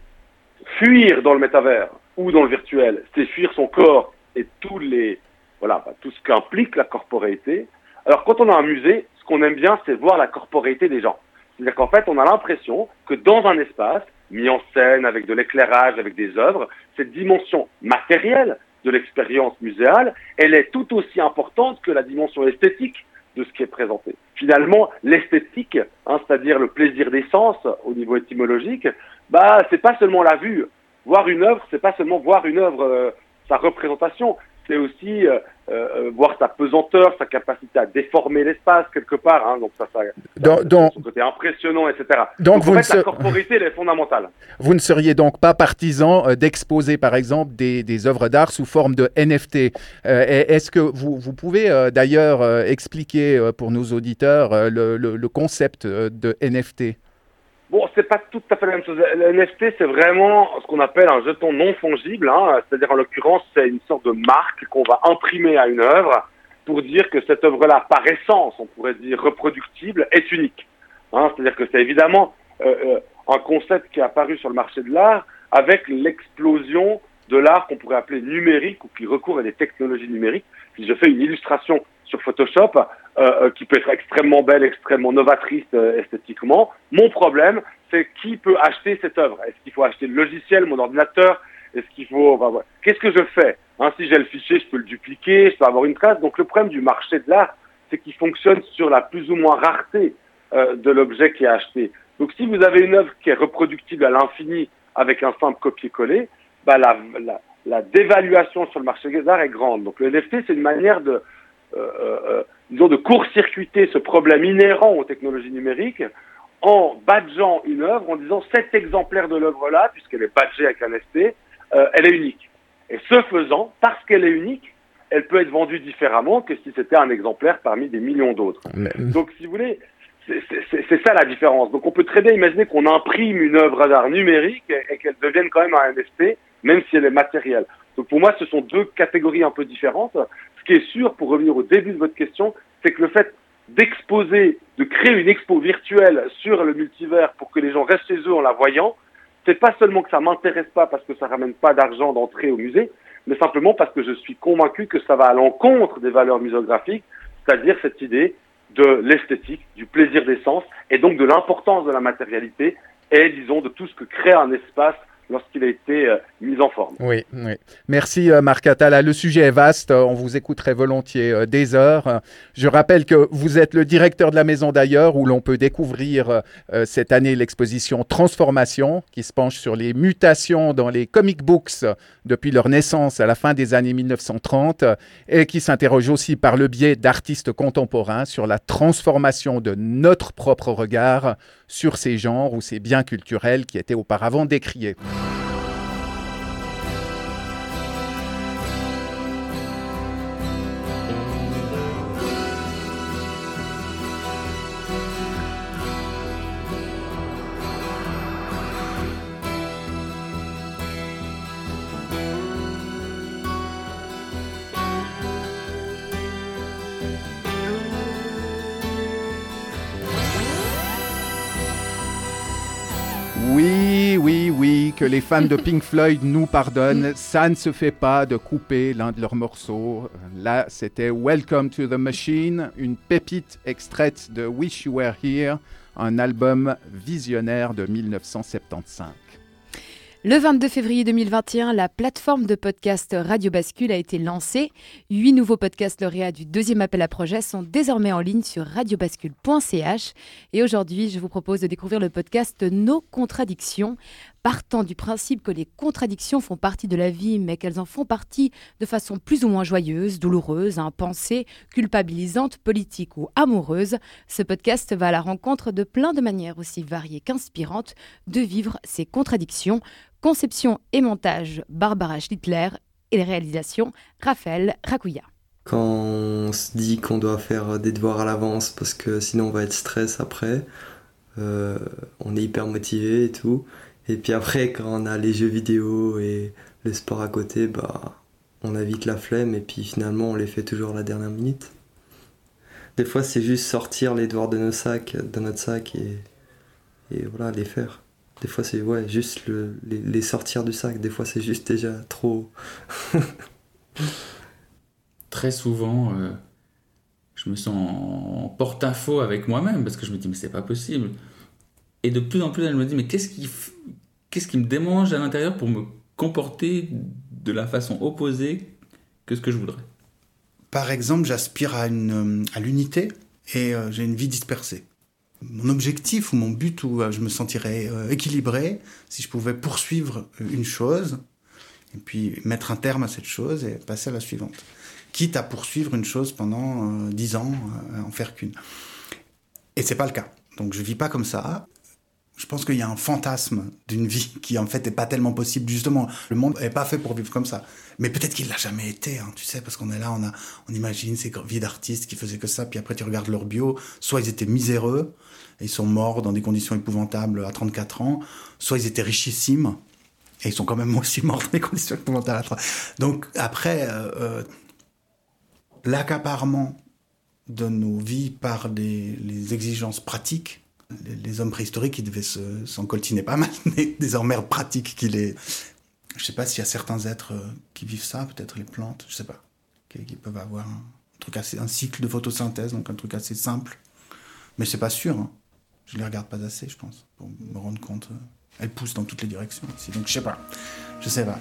fuir dans le métavers ou dans le virtuel, c'est fuir son corps et tous les, voilà, bah, tout ce qu'implique la corporéité. Alors quand on a un musée, ce qu'on aime bien, c'est voir la corporéité des gens. C'est-à-dire qu'en fait, on a l'impression que dans un espace, mis en scène avec de l'éclairage, avec des œuvres, cette dimension matérielle de l'expérience muséale, elle est tout aussi importante que la dimension esthétique de ce qui est présenté. Finalement, l'esthétique, hein, c'est-à-dire le plaisir des sens au niveau étymologique, bah c'est pas seulement la vue. Voir une œuvre, c'est pas seulement voir une œuvre, euh, sa représentation, c'est aussi euh, euh, voir sa pesanteur, sa capacité à déformer l'espace quelque part. Hein, donc ça, ça, donc, donc, son côté impressionnant, etc. Donc, donc vous en fait, ne la se- corporité, elle est fondamentale. Vous ne seriez donc pas partisan euh, d'exposer, par exemple, des, des œuvres d'art sous forme de NFT. Euh, Est-ce que vous, vous pouvez euh, d'ailleurs euh, expliquer euh, pour nos auditeurs euh, le, le- le concept euh, de NFT Bon, c'est pas tout à fait la même chose. Le NFT, c'est vraiment ce qu'on appelle un jeton non fongible. Hein. C'est-à-dire, en l'occurrence, c'est une sorte de marque qu'on va imprimer à une œuvre pour dire que cette œuvre-là, par essence, on pourrait dire reproductible, est unique. Hein. C'est-à-dire que c'est évidemment euh, euh, un concept qui est apparu sur le marché de l'art avec l'explosion de l'art qu'on pourrait appeler numérique ou qui recourt à des technologies numériques. Si je fais une illustration sur Photoshop, euh, euh, qui peut être extrêmement belle, extrêmement novatrice euh, esthétiquement. Mon problème, c'est qui peut acheter cette œuvre? Est-ce qu'il faut acheter le logiciel, mon ordinateur? Est-ce qu'il faut... Qu'est-ce que je fais? Hein, Si j'ai le fichier, je peux le dupliquer, je peux avoir une trace. Donc le problème du marché de l'art, c'est qu'il fonctionne sur la plus ou moins rareté de l'objet qui est acheté. Donc si vous avez une œuvre qui est reproductible à l'infini avec un simple copier-coller, bah, la, la, dévaluation sur le marché des arts est grande. Donc le NFT, c'est une manière de, disons, de court-circuiter ce problème inhérent aux technologies numériques en badgeant une œuvre, en disant cet exemplaire de l'œuvre-là, puisqu'elle est badgée avec un NFT, euh, elle est unique. Et ce faisant, parce qu'elle est unique, elle peut être vendue différemment que si c'était un exemplaire parmi des millions d'autres. Donc, si vous voulez, c'est- ça la différence. Donc, on peut très bien imaginer qu'on imprime une œuvre d'art numérique et, et qu'elle devienne quand même un NFT, même si elle est matérielle. Donc, pour moi, ce sont deux catégories un peu différentes. Ce qui est sûr, pour revenir au début de votre question, c'est que le fait d'exposer, de créer une expo virtuelle sur le multivers pour que les gens restent chez eux en la voyant, c'est pas seulement que ça m'intéresse pas parce que ça ramène pas d'argent d'entrée au musée, mais simplement parce que je suis convaincu que ça va à l'encontre des valeurs muséographiques, c'est-à-dire cette idée de l'esthétique, du plaisir des sens, et donc de l'importance de la matérialité, et disons de tout ce que crée un espace lorsqu'il a été euh, mis en forme. Oui, oui. Merci euh, Marc Atala. Le sujet est vaste, on vous écouterait volontiers euh, des heures. Je rappelle que vous êtes le directeur de la Maison d'ailleurs, où l'on peut découvrir cette année l'exposition Transformation, qui se penche sur les mutations dans les comic books depuis leur naissance à la fin des années 1930, et qui s'interroge aussi par le biais d'artistes contemporains sur la transformation de notre propre regard sur ces genres ou ces biens culturels qui étaient auparavant décriés. Que les fans de Pink Floyd nous pardonnent. Ça ne se fait pas de couper l'un de leurs morceaux. Là, c'était Welcome to the Machine, une pépite extraite de Wish You Were Here, un album visionnaire de 1975. Le 22 février 2021, la plateforme de podcast Radio Bascule a été lancée. Huit nouveaux podcasts lauréats du deuxième appel à projet sont désormais en ligne sur radiobascule.ch. Et aujourd'hui, je vous propose de découvrir le podcast Nos contradictions. Partant du principe que les contradictions font partie de la vie, mais qu'elles en font partie de façon plus ou moins joyeuse, douloureuse, impensée, culpabilisante, politique ou amoureuse, ce podcast va à la rencontre de plein de manières aussi variées qu'inspirantes de vivre ces contradictions. Conception et montage, Barbara Schlittler et les réalisations, Raphaël Rakouya. Quand on se dit qu'on doit faire des devoirs à l'avance parce que sinon on va être stress après, euh, on est hyper motivé et tout. Et puis après, quand on a les jeux vidéo et le sport à côté, bah, on a vite la flemme et puis finalement on les fait toujours à la dernière minute. Des fois, c'est juste sortir les devoirs de nos sacs, de notre sac et, et voilà, les faire. Des fois, c'est ouais, juste les, sortir du sac. Des fois, c'est juste déjà trop. Très souvent, euh, je me sens en porte-à-faux avec moi-même parce que je me dis, mais c'est pas possible. Et de plus en plus, elle me dit, mais qu'est-ce qui, qu'est-ce qui me démange à l'intérieur pour me comporter de la façon opposée que ce que je voudrais? Par exemple, j'aspire à, à l'unité et euh, j'ai une vie dispersée mon objectif ou mon but où euh, je me sentirais euh, équilibré si je pouvais poursuivre une chose et puis mettre un terme à cette chose et passer à la suivante. Quitte à poursuivre une chose pendant euh, dix ans, en faire qu'une. Et c'est pas le cas. Donc je vis pas comme ça. Je pense qu'il y a un fantasme d'une vie qui en fait n'est pas tellement possible. Justement, le monde n'est pas fait pour vivre comme ça. Mais peut-être qu'il l'a jamais été, hein, tu sais, parce qu'on est là, on a, on imagine ces vies d'artistes qui faisaient que ça, puis après tu regardes leur bio, soit ils étaient miséreux, et ils sont morts dans des conditions épouvantables à 34 ans, soit ils étaient richissimes, et ils sont quand même aussi morts dans des conditions épouvantables à Donc après, euh, euh, l'accaparement de nos vies par les exigences pratiques, les, hommes préhistoriques, ils devaient s'en coltiner pas mal, mais désormais pratiques qui les... Je sais pas s'il y a certains êtres euh, qui vivent ça, peut-être les plantes, je sais pas, qui, peuvent avoir un, truc assez, un cycle de photosynthèse, donc un truc assez simple. Mais c'est pas sûr. Hein. Je les regarde pas assez, je pense, pour me rendre compte. Euh, elles poussent dans toutes les directions ici. Donc je sais pas. Je sais pas.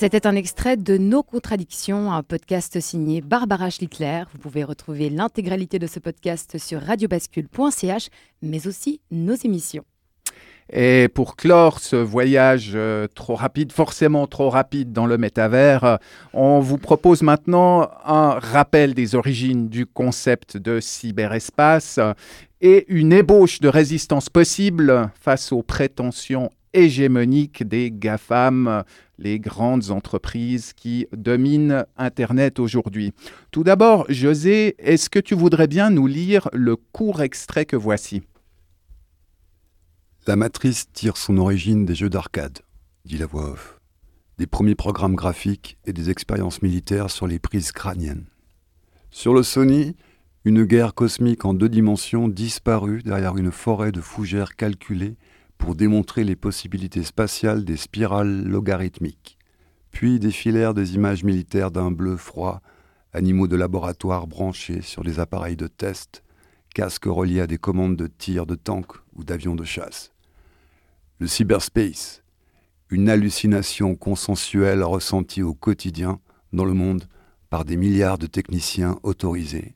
C'était un extrait de Nos contradictions, un podcast signé Barbara Schlittler. Vous pouvez retrouver l'intégralité de ce podcast sur radiobascule.ch, mais aussi nos émissions. Et pour clore ce voyage euh, trop rapide, forcément trop rapide dans le métavers, euh, on vous propose maintenant un rappel des origines du concept de cyberespace et une ébauche de résistance possible face aux prétentions hégémoniques des GAFAM, les grandes entreprises qui dominent Internet aujourd'hui. Tout d'abord, José, est-ce que tu voudrais bien nous lire le court extrait que voici? La matrice tire son origine des jeux d'arcade, dit la voix off, des premiers programmes graphiques et des expériences militaires sur les prises crâniennes. Sur le Sony, une guerre cosmique en deux dimensions disparut derrière une forêt de fougères calculées pour démontrer les possibilités spatiales des spirales logarithmiques. Puis défilèrent des images militaires d'un bleu froid, animaux de laboratoire branchés sur des appareils de test, casques reliés à des commandes de tir de tanks ou d'avions de chasse. Le cyberspace, une hallucination consensuelle ressentie au quotidien dans le monde par des milliards de techniciens autorisés,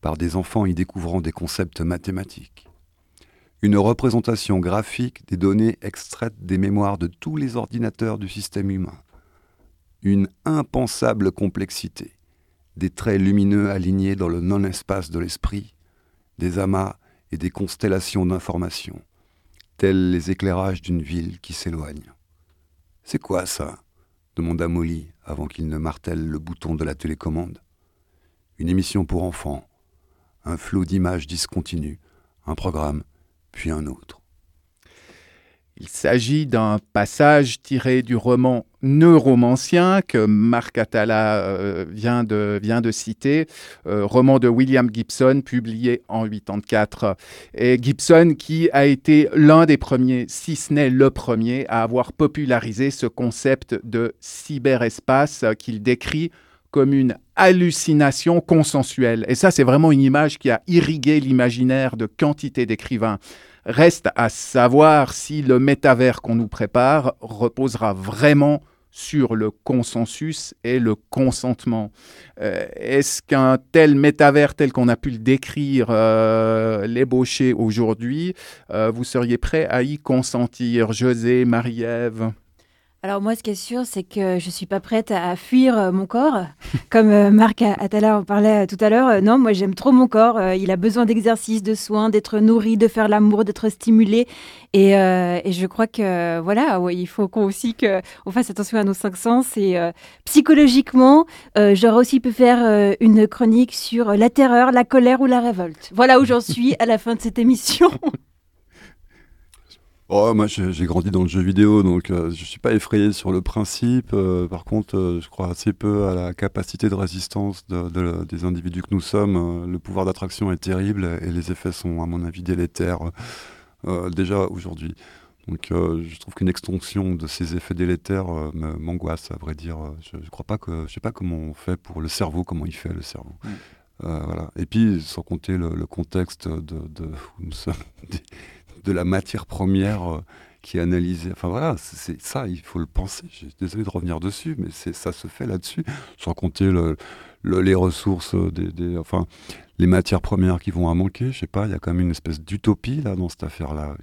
par des enfants y découvrant des concepts mathématiques. Une représentation graphique des données extraites des mémoires de tous les ordinateurs du système humain. Une impensable complexité, des traits lumineux alignés dans le non-espace de l'esprit, des amas et des constellations d'informations, tels les éclairages d'une ville qui s'éloigne. C'est quoi ça? demanda Molly avant qu'il ne martèle le bouton de la télécommande. Une émission pour enfants, un flot d'images discontinues, un programme, un autre. Il s'agit d'un passage tiré du roman Neuromancien que Marc Atala euh, vient, de, vient de citer, euh, roman de William Gibson publié en 84. Et Gibson qui a été l'un des premiers, si ce n'est le premier, à avoir popularisé ce concept de cyberespace qu'il décrit comme une hallucination consensuelle. Et ça, c'est vraiment une image qui a irrigué l'imaginaire de quantité d'écrivains. Reste à savoir si le métavers qu'on nous prépare reposera vraiment sur le consensus et le consentement. Euh, est-ce qu'un tel métavers tel qu'on a pu le décrire, euh, l'ébaucher aujourd'hui, euh, vous seriez prêt à y consentir José, Marie-Ève? Alors moi, ce qui est sûr, c'est que je suis pas prête à fuir euh, mon corps, comme euh, Marc Attala en parlait euh, tout à l'heure. non, moi j'aime trop mon corps. il a besoin d'exercice, de soins, d'être nourri, de faire l'amour, d'être stimulé. Et, je crois que voilà, il faut qu'on aussi qu'on fasse attention à nos cinq sens. Et psychologiquement, j'aurais aussi pu faire une chronique sur la terreur, la colère ou la révolte. Voilà où j'en suis à la fin de cette émission. Oh, moi, j'ai grandi dans le jeu vidéo, donc euh, je suis pas effrayé sur le principe. Euh, par contre, euh, je crois assez peu à la capacité de résistance de, des individus que nous sommes. le pouvoir d'attraction est terrible et les effets sont, à mon avis, délétères déjà aujourd'hui. Donc, je trouve qu'une extension de ces effets délétères m'angoisse, à vrai dire. Je, ne crois pas que, je sais pas comment on fait pour le cerveau, comment il fait le cerveau. voilà. Et puis, sans compter le, contexte de, de nous sommes de la matière première euh, qui est analysée. Enfin voilà, c'est ça, il faut le penser. Je suis désolé de revenir dessus, mais ça se fait là-dessus, sans compter le, les ressources, euh, des, enfin les matières premières qui vont à manquer. Je sais pas, il y a quand même une espèce d'utopie là dans cette affaire-là.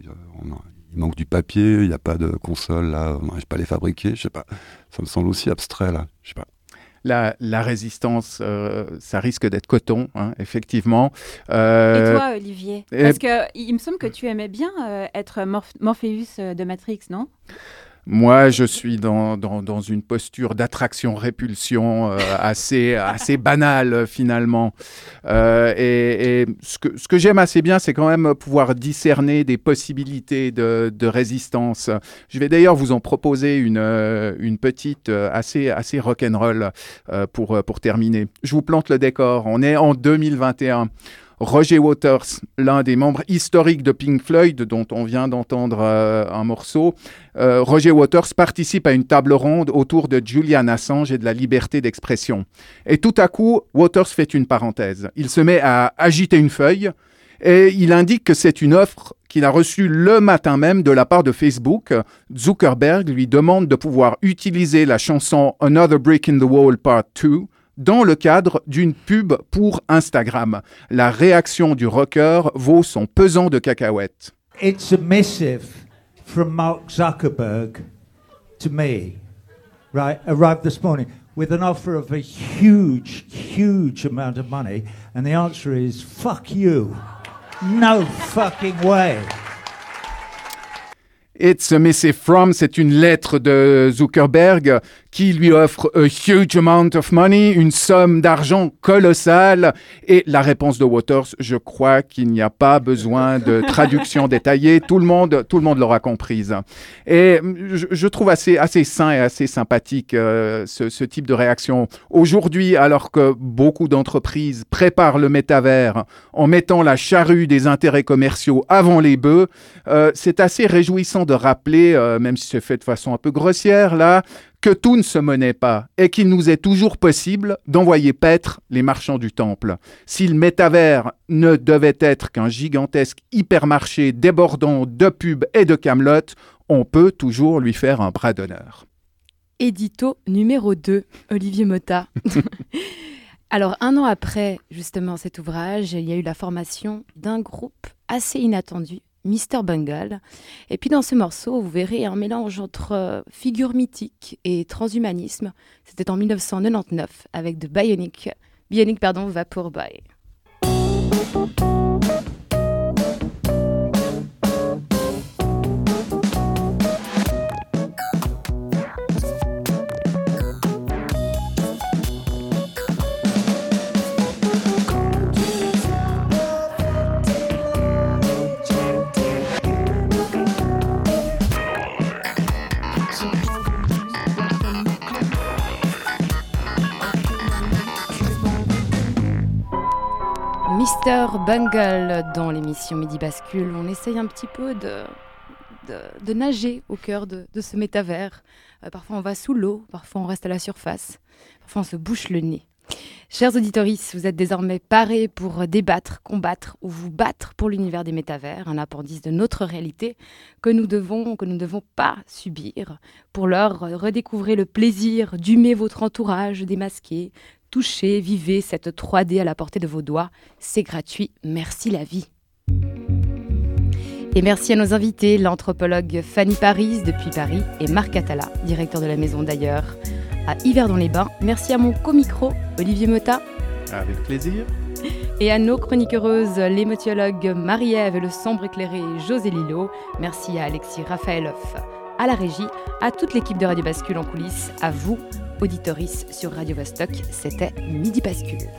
Il manque du papier, il n'y a pas de console là, on n'arrive pas les fabriquer. Je sais pas, ça me semble aussi abstrait là. Je sais pas la, résistance, euh, ça risque d'être coton, hein, effectivement. Euh, Et toi, Olivier? Parce qu'il me semble que tu aimais bien euh, être Morpheus de Matrix, non? Moi, je suis dans, dans, une posture d'attraction-répulsion euh, assez, assez banale finalement. Euh, et, ce que, ce que j'aime assez bien, c'est quand même pouvoir discerner des possibilités de, de résistance. Je vais d'ailleurs vous en proposer une, euh, une petite assez, assez rock'n'roll pour, pour terminer. Je vous plante le décor. On est en 2021. Roger Waters, l'un des membres historiques de Pink Floyd, dont on vient d'entendre euh, un morceau, euh, Roger Waters participe à une table ronde autour de Julian Assange et de la liberté d'expression. Et tout à coup, Waters fait une parenthèse. Il se met à agiter une feuille et il indique que c'est une offre qu'il a reçue le matin même de la part de Facebook. Zuckerberg lui demande de pouvoir utiliser la chanson Another Brick in the Wall Part 2 dans le cadre d'une pub pour Instagram. La réaction du rocker vaut son pesant de cacahuètes. It's a missive from Mark Zuckerberg to me, right? Arrived this morning with an offer of a huge, huge amount of money, and the answer is fuck you. No fucking way. It's a Missive From, c'est une lettre de Zuckerberg qui lui offre a huge amount of money, une somme d'argent colossale. Et la réponse de Waters, je crois qu'il n'y a pas besoin de traduction détaillée. Tout le monde, tout le monde l'aura comprise. Et je, trouve assez, assez sain et assez sympathique euh, ce, ce, type de réaction. Aujourd'hui, alors que beaucoup d'entreprises préparent le métavers en mettant la charrue des intérêts commerciaux avant les bœufs, euh, c'est assez réjouissant de rappeler, euh, même si c'est fait de façon un peu grossière là, que tout ne se menait pas et qu'il nous est toujours possible d'envoyer paître les marchands du temple. Si le métavers ne devait être qu'un gigantesque hypermarché débordant de pubs et de camelotes, on peut toujours lui faire un bras d'honneur. Édito numéro 2, Olivier Motta. Alors, un an après, justement, cet ouvrage, il y a eu la formation d'un groupe assez inattendu, Mister Bungle. Et puis, dans ce morceau, vous verrez un mélange entre euh, figure mythique et transhumanisme. C'était en 1999 avec de Bionic, Bionic pardon, Vapor Mister Bungle dans l'émission Midi Bascule. On essaye un petit peu de, de, nager au cœur de, de ce métavers. Euh, parfois on va sous l'eau, parfois on reste à la surface, parfois on se bouche le nez. Chers auditeurs, vous êtes désormais parés pour débattre, combattre ou vous battre pour l'univers des métavers, un appendice de notre réalité que nous devons, que nous ne devons pas subir. Pour l'heure, redécouvrez le plaisir d'humer votre entourage démasqué, touchez, vivez cette 3D à la portée de vos doigts. C'est gratuit. Merci la vie. Et merci à nos invités, l'anthropologue Fanny Paris depuis Paris et Marc Atala, directeur de la maison d'ailleurs, à Yverdon-les-Bains. Merci à mon co-micro, Olivier Mota. Avec plaisir. Et à nos chroniqueuses, l'émotiologue Marie-Ève et le sombre éclairé José Lillo. Merci à Alexis Raphaëloff à la régie, à toute l'équipe de Radio Bascule en coulisses, à vous, auditoris sur Radio Vostok. C'était Midi Bascule.